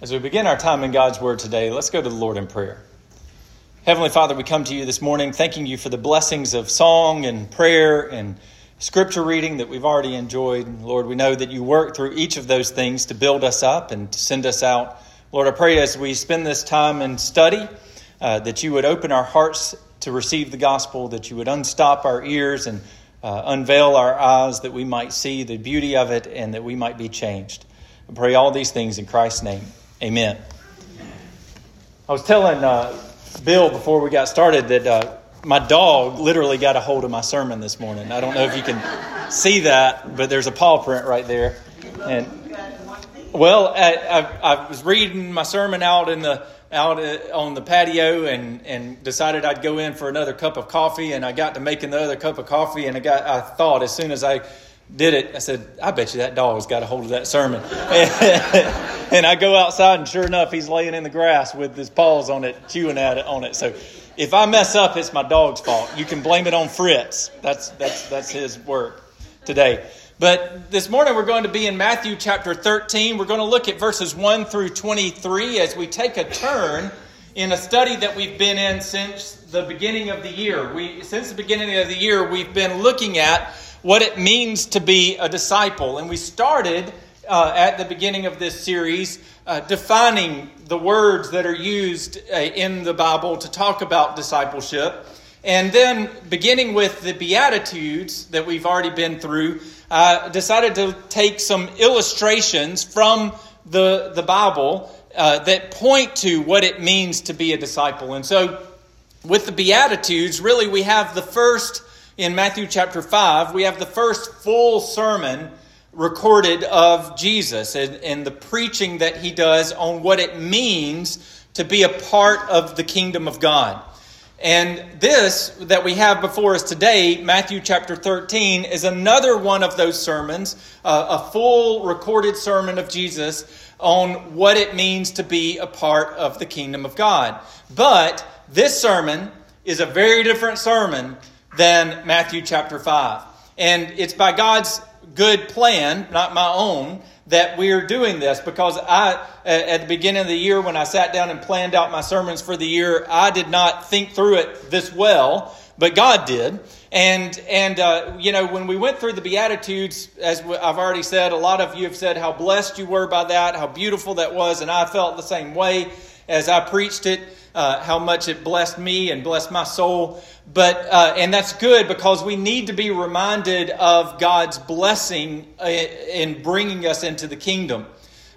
As we begin our time in God's Word today, let's go to the Lord in prayer. Heavenly Father, we come to you this morning thanking you for the blessings of song and prayer and scripture reading that we've already enjoyed. Lord, we know that you work through each of those things to build us up and to send us out. Lord, I pray as we spend this time in study uh, that you would open our hearts to receive the gospel, that you would unstop our ears and uh, unveil our eyes that we might see the beauty of it and that we might be changed. I pray all these things in Christ's name. Amen. I was telling uh, Bill before we got started that uh, my dog literally got a hold of my sermon this morning. I don't know if you can see that, but there's a paw print right there. And well, I, I, I was reading my sermon out in the out uh, on the patio and, and decided I'd go in for another cup of coffee. And I got to making the other cup of coffee, and I got I thought as soon as I did it, I said, I bet you that dog's got a hold of that sermon. and I go outside, and sure enough, he's laying in the grass with his paws on it, chewing at it on it. So if I mess up, it's my dog's fault. You can blame it on Fritz. That's that's that's his work today. But this morning we're going to be in Matthew chapter 13. We're going to look at verses 1 through 23 as we take a turn in a study that we've been in since the beginning of the year. We since the beginning of the year we've been looking at what it means to be a disciple. And we started uh, at the beginning of this series uh, defining the words that are used uh, in the Bible to talk about discipleship. And then, beginning with the Beatitudes that we've already been through, I decided to take some illustrations from the, the Bible uh, that point to what it means to be a disciple. And so, with the Beatitudes, really, we have the first in Matthew chapter 5, we have the first full sermon recorded of Jesus and, and, the preaching that he does on what it means to be a part of the kingdom of God. And this that we have before us today, Matthew chapter 13, is another one of those sermons, uh, a full recorded sermon of Jesus on what it means to be a part of the kingdom of God. But this sermon is a very different sermon than Matthew chapter 5. And it's by God's good plan, not my own, that we're doing this because I, at the beginning of the year, when I sat down and planned out my sermons for the year, I did not think through it this well, but God did. And, and uh, you know, when we went through the Beatitudes, as I've already said, a lot of you have said how blessed you were by that, how beautiful that was, and I felt the same way as I preached it, uh, how much it blessed me and blessed my soul. But uh, and that's good because we need to be reminded of God's blessing uh, in bringing us into the kingdom.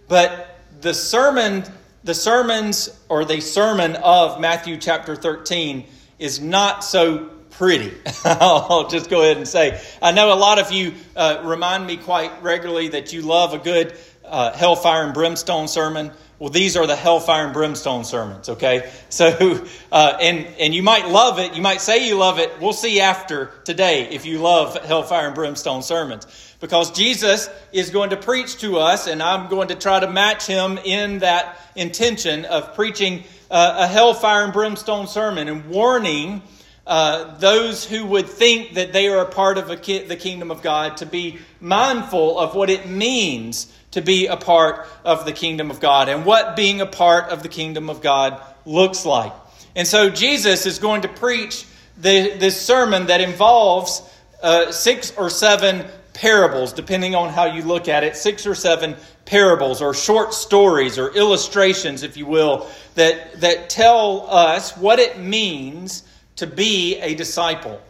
But the sermon, the sermons or the sermon of Matthew chapter thirteen is not so pretty. I'll just go ahead and say. I know a lot of you uh, remind me quite regularly that you love a good uh, hellfire and brimstone sermon. Well, these are the hellfire and brimstone sermons, okay? So, uh, and, and you might love it. You might say you love it. We'll see after today if you love hellfire and brimstone sermons. Because Jesus is going to preach to us, and I'm going to try to match him in that intention of preaching uh, a hellfire and brimstone sermon and warning uh, those who would think that they are a part of a ki- the kingdom of God to be mindful of what it means to be a part of the kingdom of God and what being a part of the kingdom of God looks like. And so Jesus is going to preach the, this sermon that involves uh, six or seven parables, depending on how you look at it, six or seven parables or short stories or illustrations, if you will, that, that tell us what it means to be a disciple.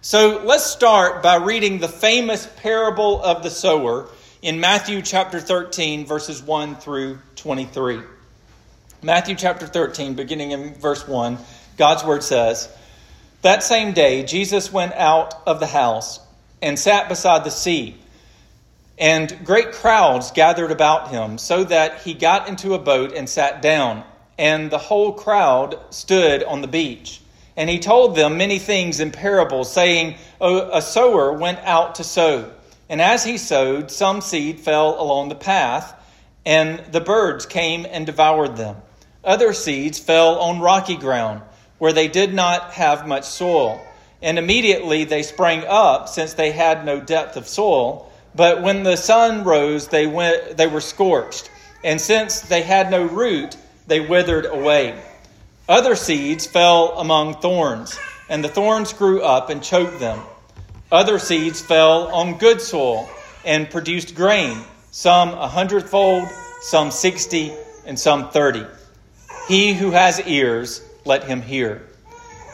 So let's start by reading the famous parable of the sower in Matthew chapter 13, verses 1 through 23. Matthew chapter 13, beginning in verse 1, God's word says, That same day, Jesus went out of the house and sat beside the sea. And great crowds gathered about him, so that he got into a boat and sat down. And the whole crowd stood on the beach. And he told them many things in parables, saying, A sower went out to sow. And as he sowed, some seed fell along the path, and the birds came and devoured them. Other seeds fell on rocky ground, where they did not have much soil. And immediately they sprang up, since they had no depth of soil. But when the sun rose, they, went, they were scorched, and since they had no root, they withered away. Other seeds fell among thorns, and the thorns grew up and choked them. Other seeds fell on good soil and produced grain, some a hundredfold, some sixty, and some thirty. He who has ears, let him hear.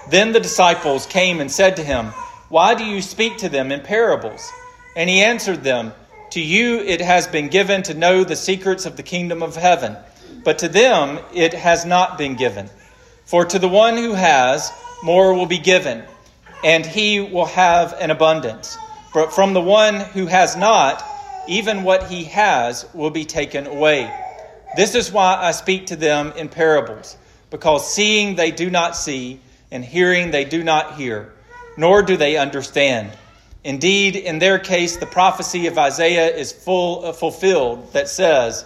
Then the disciples came and said to him, Why do you speak to them in parables? And he answered them, To you it has been given to know the secrets of the kingdom of heaven, but to them it has not been given. For to the one who has, more will be given, and he will have an abundance. But from the one who has not, even what he has will be taken away. This is why I speak to them in parables, because seeing they do not see, and hearing they do not hear, nor do they understand. Indeed, in their case, the prophecy of Isaiah is full, uh, fulfilled that says,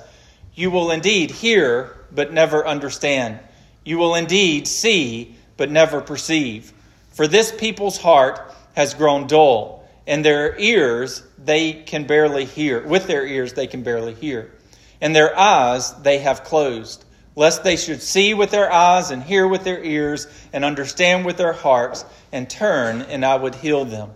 You will indeed hear, but never understand. You will indeed see, but never perceive. For this people's heart has grown dull, and their ears they can barely hear. With their ears they can barely hear. And their eyes they have closed lest they should see with their eyes and hear with their ears and understand with their hearts and turn, and I would heal them.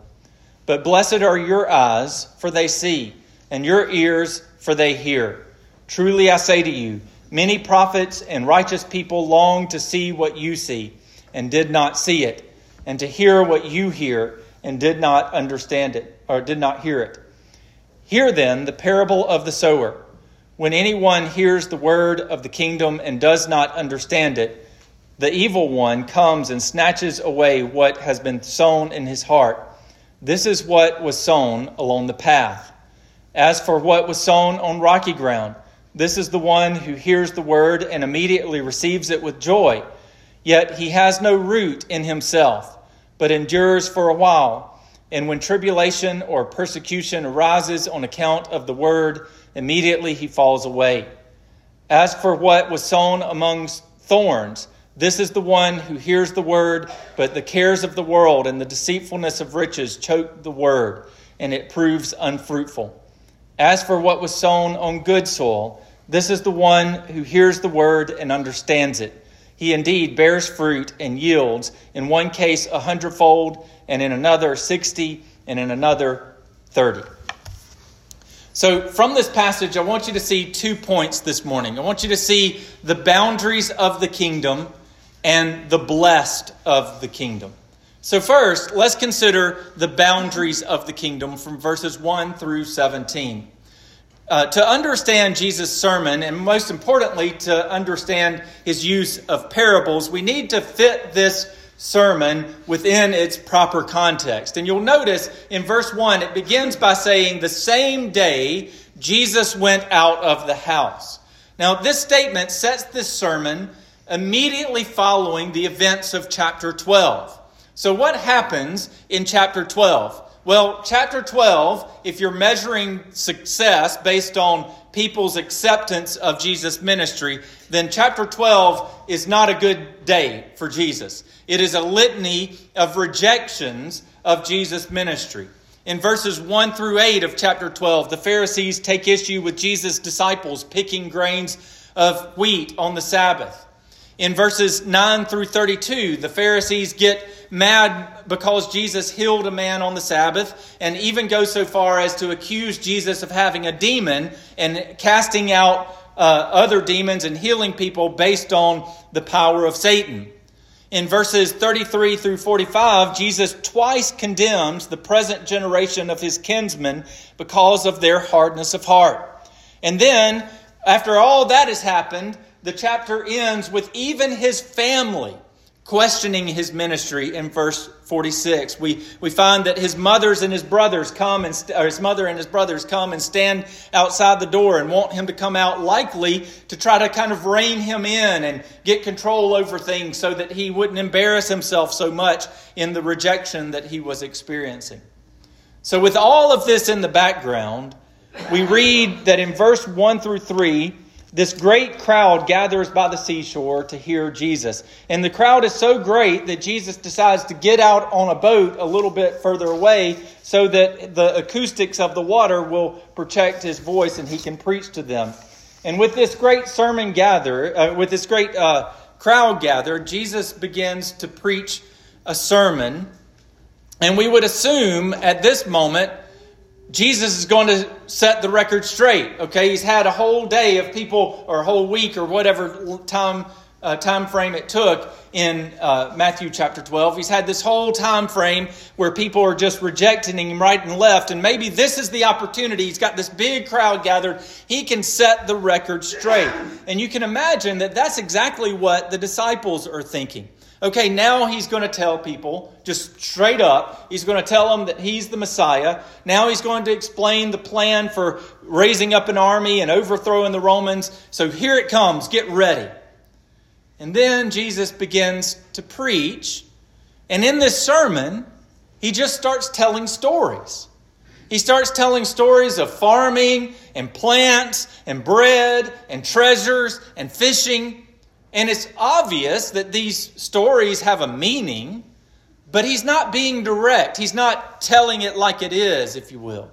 But blessed are your eyes, for they see, and your ears, for they hear. Truly I say to you, many prophets and righteous people long to see what you see, and did not see it, and to hear what you hear, and did not understand it, or did not hear it. Hear then the parable of the sower. When anyone hears the word of the kingdom and does not understand it, the evil one comes and snatches away what has been sown in his heart. This is what was sown along the path. As for what was sown on rocky ground, this is the one who hears the word and immediately receives it with joy. Yet he has no root in himself, but endures for a while. And when tribulation or persecution arises on account of the word, immediately he falls away. As for what was sown among thorns, this is the one who hears the word, but the cares of the world and the deceitfulness of riches choke the word, and it proves unfruitful. As for what was sown on good soil, this is the one who hears the word and understands it. He indeed bears fruit and yields, in one case a hundredfold, and in another sixty, and in another thirty. So, from this passage, I want you to see two points this morning. I want you to see the boundaries of the kingdom and the blessed of the kingdom. So, first, let's consider the boundaries of the kingdom from verses 1 through 17. Uh, to understand Jesus' sermon, and most importantly, to understand his use of parables, we need to fit this sermon within its proper context. And you'll notice in verse 1, it begins by saying, The same day Jesus went out of the house. Now, this statement sets this sermon immediately following the events of chapter 12. So, what happens in chapter 12? Well, chapter 12, if you're measuring success based on people's acceptance of Jesus' ministry, then chapter 12 is not a good day for Jesus. It is a litany of rejections of Jesus' ministry. In verses 1 through 8 of chapter 12, the Pharisees take issue with Jesus' disciples picking grains of wheat on the Sabbath. In verses 9 through 32, the Pharisees get mad because Jesus healed a man on the Sabbath and even go so far as to accuse Jesus of having a demon and casting out uh, other demons and healing people based on the power of Satan. In verses 33 through 45, Jesus twice condemns the present generation of his kinsmen because of their hardness of heart. And then, after all that has happened, the chapter ends with even his family questioning his ministry in verse 46. We, we find that his mothers and his brothers come and, or his mother and his brothers come and stand outside the door and want him to come out, likely to try to kind of rein him in and get control over things so that he wouldn't embarrass himself so much in the rejection that he was experiencing. So, with all of this in the background, we read that in verse 1 through 3, this great crowd gathers by the seashore to hear Jesus. And the crowd is so great that Jesus decides to get out on a boat a little bit further away so that the acoustics of the water will protect his voice and he can preach to them. And with this great sermon gather, uh, with this great uh, crowd gathered, Jesus begins to preach a sermon. And we would assume at this moment, Jesus is going to set the record straight. Okay, he's had a whole day of people, or a whole week, or whatever time uh, time frame it took in uh, Matthew chapter 12. He's had this whole time frame where people are just rejecting him right and left, and maybe this is the opportunity. He's got this big crowd gathered. He can set the record straight. And you can imagine that that's exactly what the disciples are thinking. Okay, now he's going to tell people, just straight up, he's going to tell them that he's the Messiah. Now he's going to explain the plan for raising up an army and overthrowing the Romans. So here it comes, get ready. And then Jesus begins to preach. And in this sermon, he just starts telling stories. He starts telling stories of farming and plants and bread and treasures and fishing. And it's obvious that these stories have a meaning, but he's not being direct. He's not telling it like it is, if you will.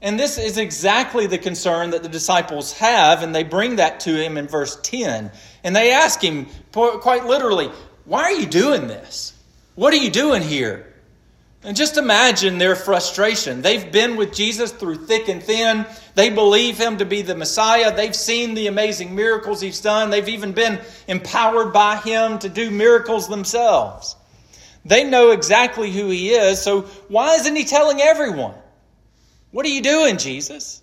And this is exactly the concern that the disciples have, and they bring that to him in verse 10. And they ask him, quite literally, Why are you doing this? What are you doing here? And just imagine their frustration. They've been with Jesus through thick and thin. They believe him to be the Messiah. They've seen the amazing miracles he's done. They've even been empowered by him to do miracles themselves. They know exactly who he is, so why isn't he telling everyone? What are you doing, Jesus?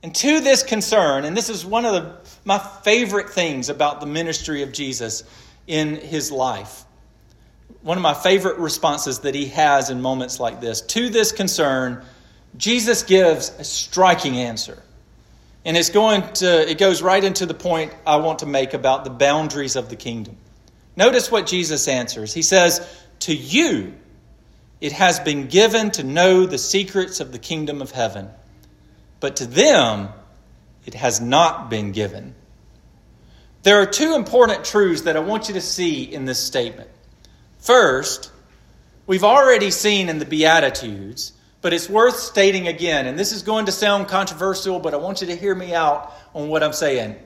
And to this concern, and this is one of the, my favorite things about the ministry of Jesus in his life, one of my favorite responses that he has in moments like this. To this concern, Jesus gives a striking answer. And it's going to it goes right into the point I want to make about the boundaries of the kingdom. Notice what Jesus answers. He says, "To you it has been given to know the secrets of the kingdom of heaven, but to them it has not been given. There are two important truths that I want you to see in this statement. First, we've already seen in the Beatitudes, but it's worth stating again, and this is going to sound controversial, but I want you to hear me out on what I'm saying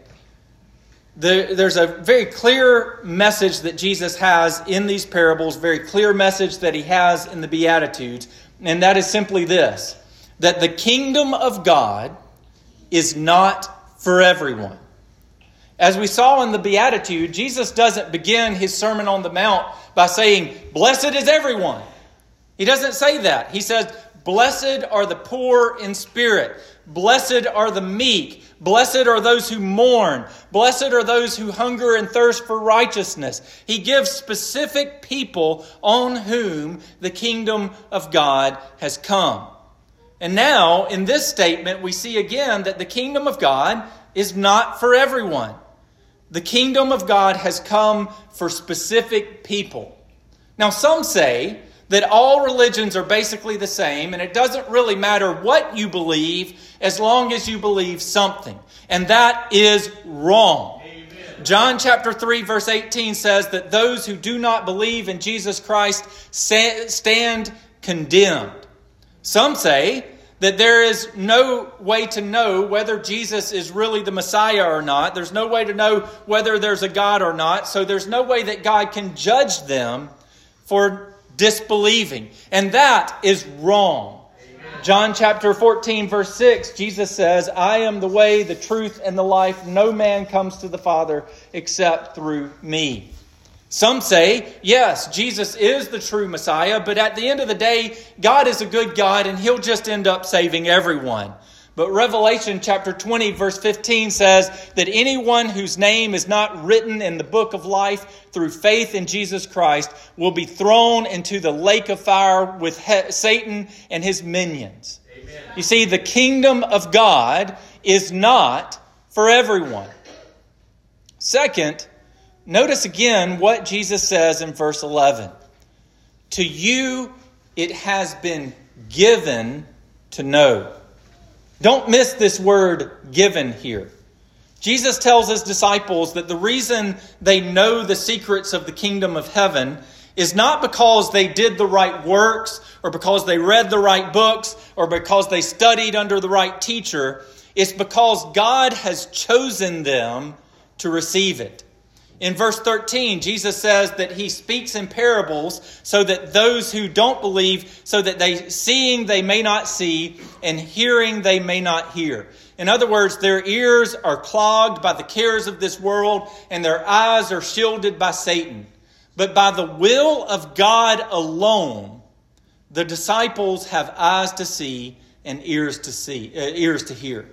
there's a very clear message that Jesus has in these parables, very clear message that he has in the Beatitudes, and that is simply this that the kingdom of God is not for everyone. As we saw in the Beatitude, Jesus doesn't begin his Sermon on the Mount by saying, Blessed is everyone. He doesn't say that. He says, Blessed are the poor in spirit. Blessed are the meek. Blessed are those who mourn. Blessed are those who hunger and thirst for righteousness. He gives specific people on whom the kingdom of God has come. And now, in this statement, we see again that the kingdom of God is not for everyone. The kingdom of God has come for specific people. Now, some say that all religions are basically the same, and it doesn't really matter what you believe as long as you believe something. And that is wrong. Amen. John chapter 3, verse 18 says that those who do not believe in Jesus Christ stand condemned. Some say that there is no way to know whether Jesus is really the Messiah or not. There's no way to know whether there's a God or not. So there's no way that God can judge them for disbelieving. And that is wrong. John chapter 14, verse 6, Jesus says, I am the way, the truth, and the life. No man comes to the Father except through me. Some say, yes, Jesus is the true Messiah, but at the end of the day, God is a good God and he'll just end up saving everyone. But Revelation chapter 20, verse 15 says that anyone whose name is not written in the book of life through faith in Jesus Christ will be thrown into the lake of fire with he- Satan and his minions. Amen. You see, the kingdom of God is not for everyone. Second, notice again what Jesus says in verse 11 To you it has been given to know. Don't miss this word given here. Jesus tells his disciples that the reason they know the secrets of the kingdom of heaven is not because they did the right works or because they read the right books or because they studied under the right teacher. it's because God has chosen them to receive it. In verse 13, Jesus says that he speaks in parables so that those who don't believe, so that they seeing they may not see, and hearing they may not hear. In other words, their ears are clogged by the cares of this world, and their eyes are shielded by Satan. But by the will of God alone, the disciples have eyes to see and ears to see, uh, ears to hear.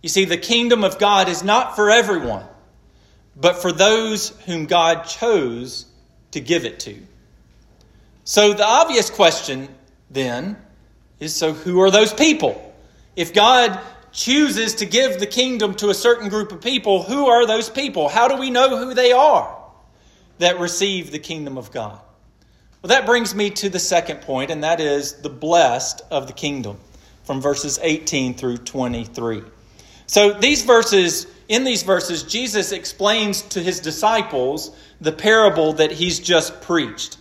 You see, the kingdom of God is not for everyone but for those whom God chose to give it to. So the obvious question then is so who are those people? If God chooses to give the kingdom to a certain group of people, who are those people? How do we know who they are that receive the kingdom of God? Well, that brings me to the second point, and that is the blessed of the kingdom from verses 18 through 23. So these verses in these verses, Jesus explains to his disciples the parable that he's just preached.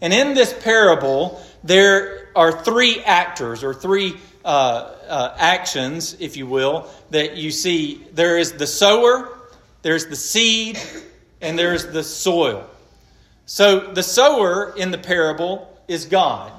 And in this parable, there are three actors or three uh, uh, actions, if you will, that you see. There is the sower, there's the seed, and there's the soil. So the sower in the parable is God.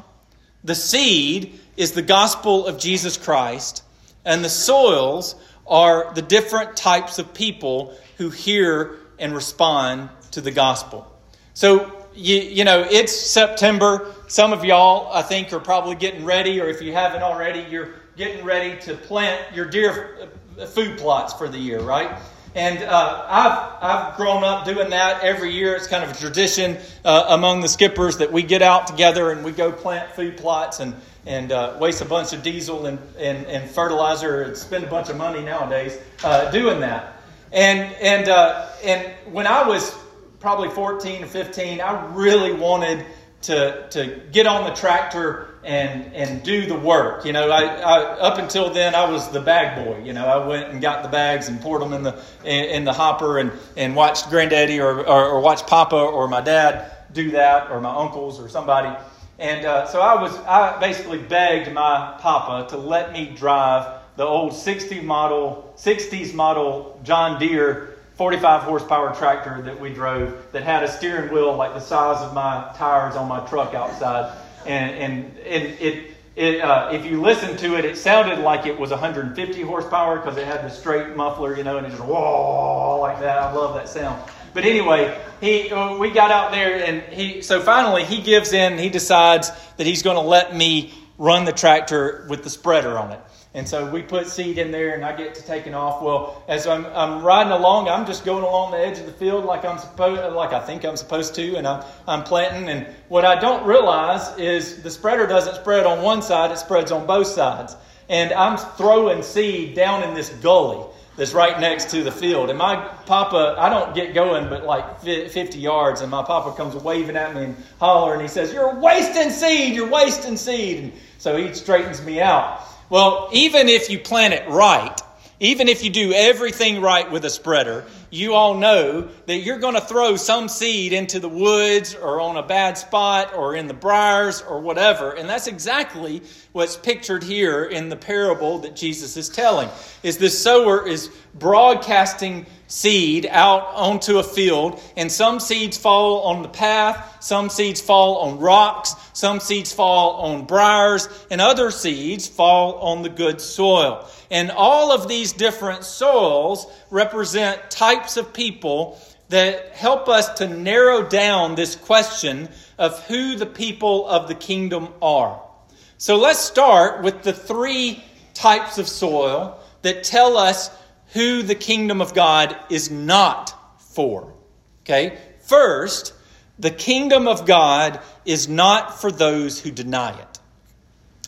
The seed is the gospel of Jesus Christ, and the soils are the different types of people who hear and respond to the gospel. So, you, you know, it's September. Some of y'all, I think, are probably getting ready, or if you haven't already, you're getting ready to plant your deer uh, food plots for the year, right? And uh, I've, I've grown up doing that every year. It's kind of a tradition uh, among the skippers that we get out together and we go plant food plots and and uh, waste a bunch of diesel and, and, and, fertilizer and spend a bunch of money nowadays uh, doing that. And, and, uh, and when I was probably 14 or 15, I really wanted to, to get on the tractor and, and do the work. You know, I, I, up until then, I was the bag boy. You know, I went and got the bags and poured them in the, in, in the hopper and, and watched granddaddy or, or, or watched papa or my dad do that or my uncles or somebody. And uh, so I was, I basically begged my papa to let me drive the old 60 model, 60s model John Deere 45 horsepower tractor that we drove that had a steering wheel like the size of my tires on my truck outside. And, and, and it, it, uh, if you listen to it, it sounded like it was 150 horsepower because it had the straight muffler, you know, and it just whoa like that. I love that sound. But anyway, he uh, we got out there and he so finally he gives in. He decides that he's going to let me run the tractor with the spreader on it. And so we put seed in there, and I get to taking off. Well, as I'm, I'm riding along, I'm just going along the edge of the field like I'm supposed, like I think I'm supposed to, and I'm, I'm planting. And what I don't realize is the spreader doesn't spread on one side; it spreads on both sides. And I'm throwing seed down in this gully that's right next to the field. And my papa, I don't get going but like 50 yards, and my papa comes waving at me and hollering. He says, You're wasting seed, you're wasting seed. And so he straightens me out. Well, even if you plant it right, even if you do everything right with a spreader, you all know that you're going to throw some seed into the woods or on a bad spot or in the briars or whatever. And that's exactly what's pictured here in the parable that Jesus is telling. Is the sower is broadcasting seed out onto a field, and some seeds fall on the path, some seeds fall on rocks, some seeds fall on briars, and other seeds fall on the good soil. And all of these different soils represent types of people that help us to narrow down this question of who the people of the kingdom are. So let's start with the three types of soil that tell us who the kingdom of God is not for. Okay? First, the kingdom of God is not for those who deny it.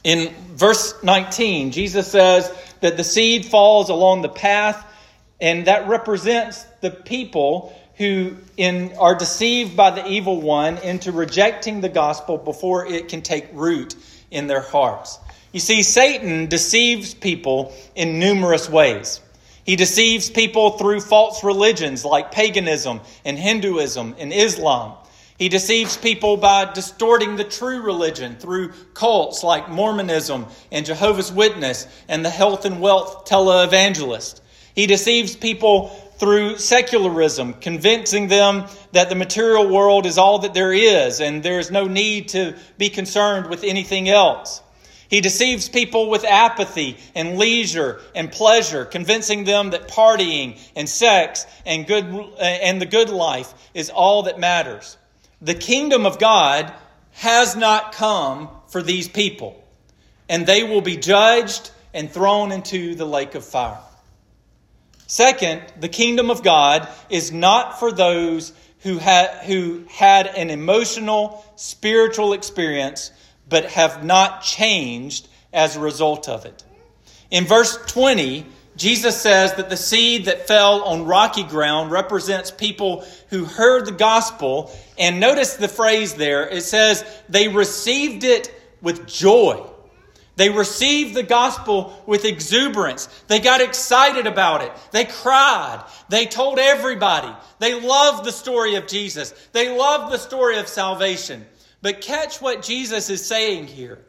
In verse 19, Jesus says that the seed falls along the path, and that represents the people who in, are deceived by the evil one into rejecting the gospel before it can take root in their hearts. You see, Satan deceives people in numerous ways. He deceives people through false religions like paganism and Hinduism and Islam. He deceives people by distorting the true religion through cults like Mormonism and Jehovah's Witness and the health and wealth televangelist. He deceives people through secularism, convincing them that the material world is all that there is and there is no need to be concerned with anything else. He deceives people with apathy and leisure and pleasure, convincing them that partying and sex and good and the good life is all that matters. The kingdom of God has not come for these people, and they will be judged and thrown into the lake of fire. Second, the kingdom of God is not for those who, ha- who had an emotional, spiritual experience but have not changed as a result of it. In verse 20, Jesus says that the seed that fell on rocky ground represents people who heard the gospel. And notice the phrase there it says they received it with joy. They received the gospel with exuberance. They got excited about it. They cried. They told everybody. They loved the story of Jesus. They loved the story of salvation. But catch what Jesus is saying here.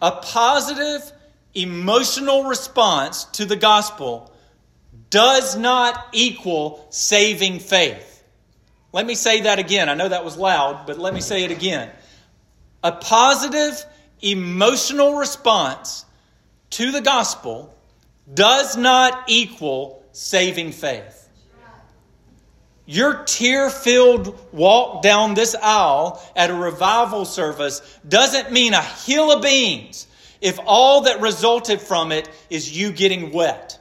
A positive emotional response to the gospel does not equal saving faith. Let me say that again. I know that was loud, but let me say it again. A positive emotional response to the gospel does not equal saving faith. Your tear filled walk down this aisle at a revival service doesn't mean a hill of beans if all that resulted from it is you getting wet.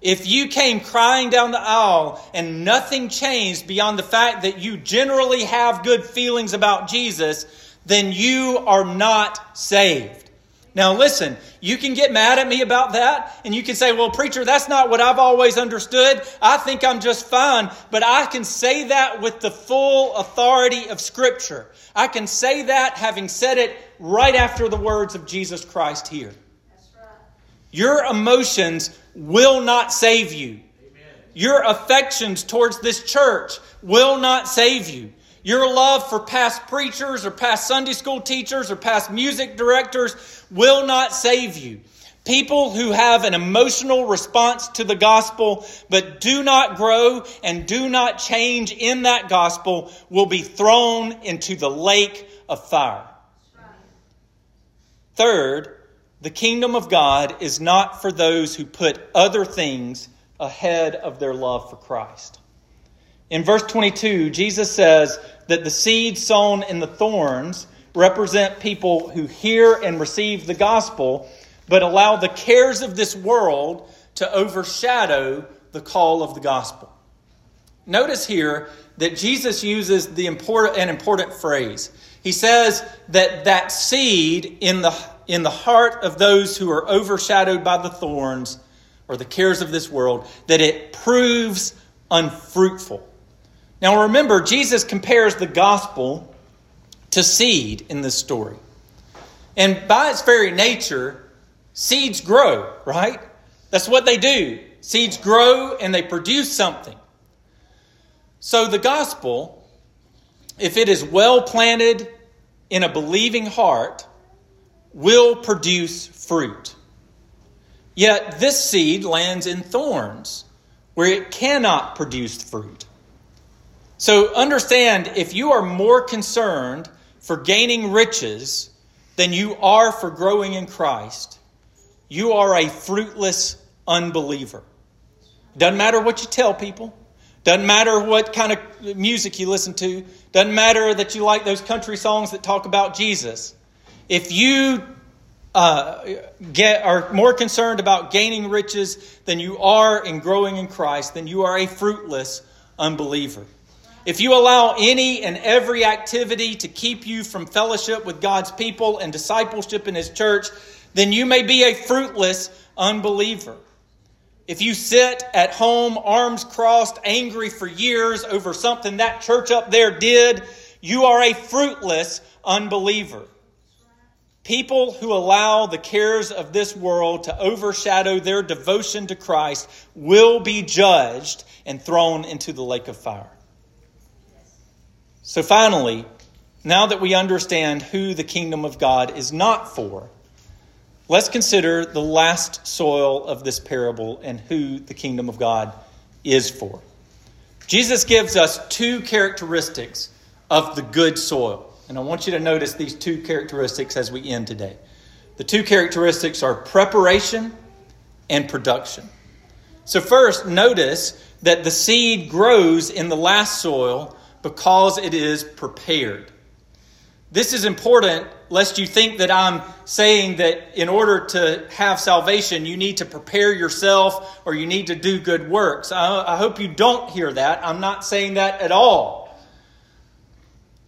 If you came crying down the aisle and nothing changed beyond the fact that you generally have good feelings about Jesus, then you are not saved. Now, listen, you can get mad at me about that, and you can say, Well, preacher, that's not what I've always understood. I think I'm just fine. But I can say that with the full authority of Scripture. I can say that having said it right after the words of Jesus Christ here. Right. Your emotions will not save you. Amen. Your affections towards this church will not save you. Your love for past preachers or past Sunday school teachers or past music directors will not save you. People who have an emotional response to the gospel but do not grow and do not change in that gospel will be thrown into the lake of fire. Third, the kingdom of God is not for those who put other things ahead of their love for Christ. In verse 22, Jesus says that the seed sown in the thorns represent people who hear and receive the gospel, but allow the cares of this world to overshadow the call of the gospel. Notice here that Jesus uses the important, an important phrase. He says that that seed in the, in the heart of those who are overshadowed by the thorns or the cares of this world, that it proves unfruitful. Now remember, Jesus compares the gospel to seed in this story. And by its very nature, seeds grow, right? That's what they do. Seeds grow and they produce something. So the gospel, if it is well planted in a believing heart, will produce fruit. Yet this seed lands in thorns where it cannot produce fruit. So understand if you are more concerned for gaining riches than you are for growing in Christ, you are a fruitless unbeliever. Doesn't matter what you tell people. Doesn't matter what kind of music you listen to. Doesn't matter that you like those country songs that talk about Jesus. If you uh, get are more concerned about gaining riches than you are in growing in Christ, then you are a fruitless unbeliever. If you allow any and every activity to keep you from fellowship with God's people and discipleship in His church, then you may be a fruitless unbeliever. If you sit at home, arms crossed, angry for years over something that church up there did, you are a fruitless unbeliever. People who allow the cares of this world to overshadow their devotion to Christ will be judged and thrown into the lake of fire. So finally, now that we understand who the kingdom of God is not for, let's consider the last soil of this parable and who the kingdom of God is for. Jesus gives us two characteristics of the good soil. And I want you to notice these two characteristics as we end today. The two characteristics are preparation and production. So, first, notice that the seed grows in the last soil because it is prepared. This is important lest you think that I'm saying that in order to have salvation, you need to prepare yourself or you need to do good works. I, I hope you don't hear that. I'm not saying that at all.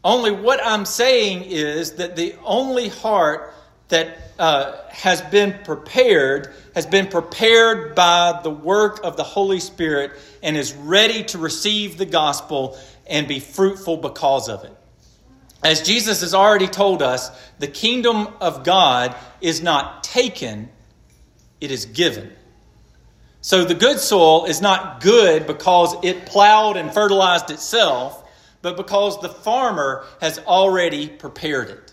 Only what I'm saying is that the only heart that uh, has been prepared has been prepared by the work of the Holy Spirit and is ready to receive the gospel and be fruitful because of it. As Jesus has already told us, the kingdom of God is not taken, it is given. So the good soil is not good because it plowed and fertilized itself, but because the farmer has already prepared it.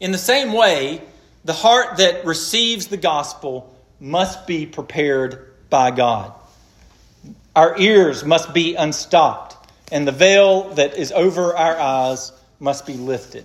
In the same way, the heart that receives the gospel must be prepared by God. Our ears must be unstopped and the veil that is over our eyes must be lifted.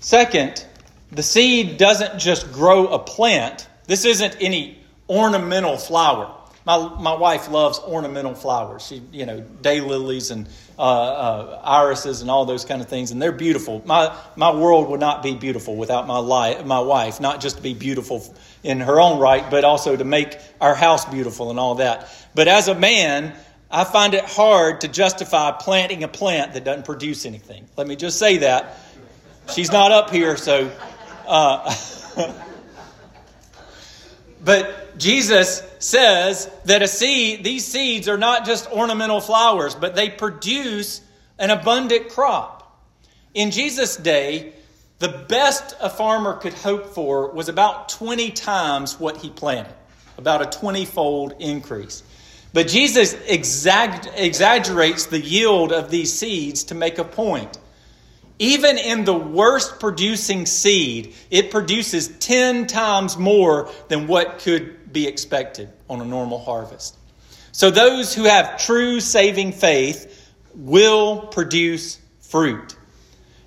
Second, the seed doesn't just grow a plant. This isn't any ornamental flower. My, my wife loves ornamental flowers. She, you know, daylilies and uh, uh, irises and all those kind of things, and they're beautiful. My my world would not be beautiful without my life, my wife. Not just to be beautiful in her own right, but also to make our house beautiful and all that. But as a man, I find it hard to justify planting a plant that doesn't produce anything. Let me just say that. She's not up here, so. Uh, but Jesus says that a seed, these seeds are not just ornamental flowers, but they produce an abundant crop. In Jesus' day, the best a farmer could hope for was about 20 times what he planted, about a 20 fold increase. But Jesus exaggerates the yield of these seeds to make a point. Even in the worst producing seed, it produces 10 times more than what could be expected on a normal harvest. So those who have true saving faith will produce fruit.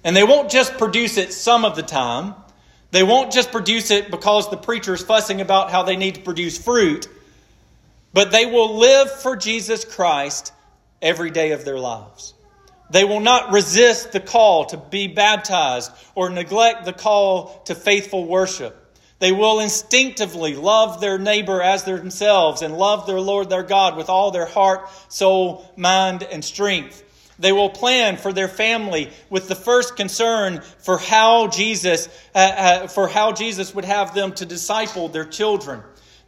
And they won't just produce it some of the time. They won't just produce it because the preacher is fussing about how they need to produce fruit but they will live for Jesus Christ every day of their lives. They will not resist the call to be baptized or neglect the call to faithful worship. They will instinctively love their neighbor as themselves and love their Lord their God with all their heart, soul, mind, and strength. They will plan for their family with the first concern for how Jesus, uh, uh, for how Jesus would have them to disciple their children.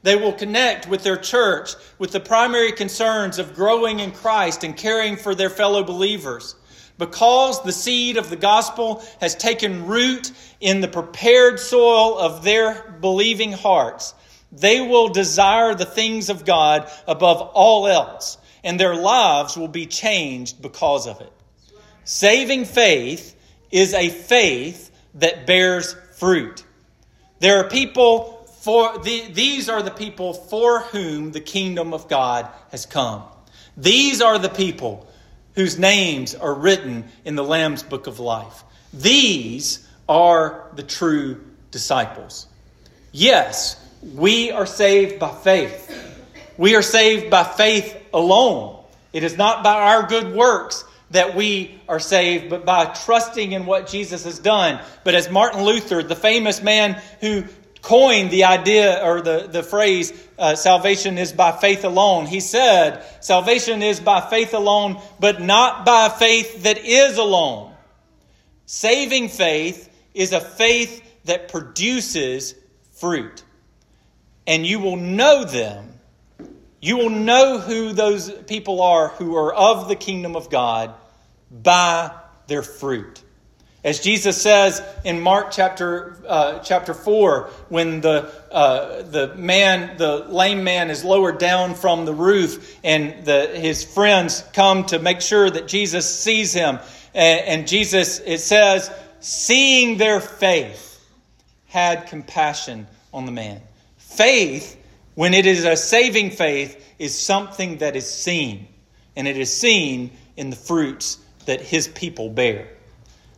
They will connect with their church with the primary concerns of growing in Christ and caring for their fellow believers. Because the seed of the gospel has taken root in the prepared soil of their believing hearts, they will desire the things of God above all else, and their lives will be changed because of it. Saving faith is a faith that bears fruit. There are people for the, these are the people for whom the kingdom of God has come. These are the people whose names are written in the Lamb's book of life. These are the true disciples. Yes, we are saved by faith. We are saved by faith alone. It is not by our good works that we are saved, but by trusting in what Jesus has done. But as Martin Luther, the famous man who coined the idea or the, the phrase, uh, salvation is by faith alone. He said, salvation is by faith alone, but not by faith that is alone. Saving faith is a faith that produces fruit. And you will know them. You will know who those people are who are of the kingdom of God by their fruit. As Jesus says in Mark chapter, uh, chapter 4, when the, uh, the man, the lame man, is lowered down from the roof and the, his friends come to make sure that Jesus sees him. And, and Jesus, it says, seeing their faith, had compassion on the man. Faith, when it is a saving faith, is something that is seen. And it is seen in the fruits that his people bear.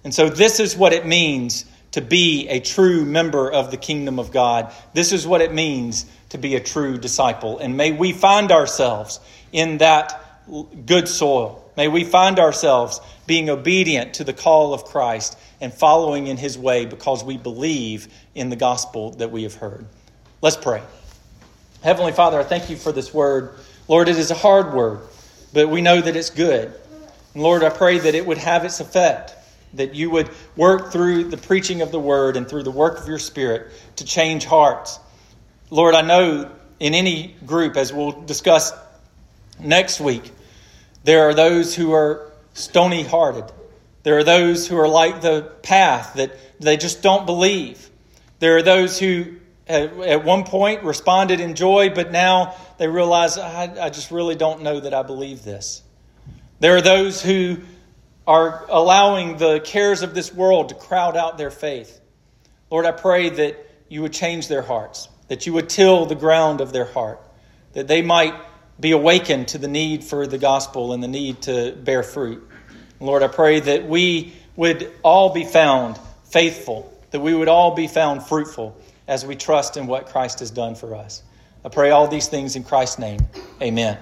And so, this is what it means to be a true member of the kingdom of God. This is what it means to be a true disciple. And may we find ourselves in that good soil. May we find ourselves being obedient to the call of Christ and following in his way because we believe in the gospel that we have heard. Let's pray. Heavenly Father, I thank you for this word. Lord, it is a hard word, but we know that it's good. And Lord, I pray that it would have its effect that you would work through the preaching of the word and through the work of your spirit to change hearts. Lord, I know in any group, as we'll discuss next week, there are those who are stony hearted. There are those who are like the path that they just don't believe. There are those who at one point responded in joy, but now they realize, I, I just really don't know that I believe this. There are those who are allowing the cares of this world to crowd out their faith. Lord, I pray that you would change their hearts, that you would till the ground of their heart, that they might be awakened to the need for the gospel and the need to bear fruit. Lord, I pray that we would all be found faithful, that we would all be found fruitful as we trust in what Christ has done for us. I pray all these things in Christ's name. Amen.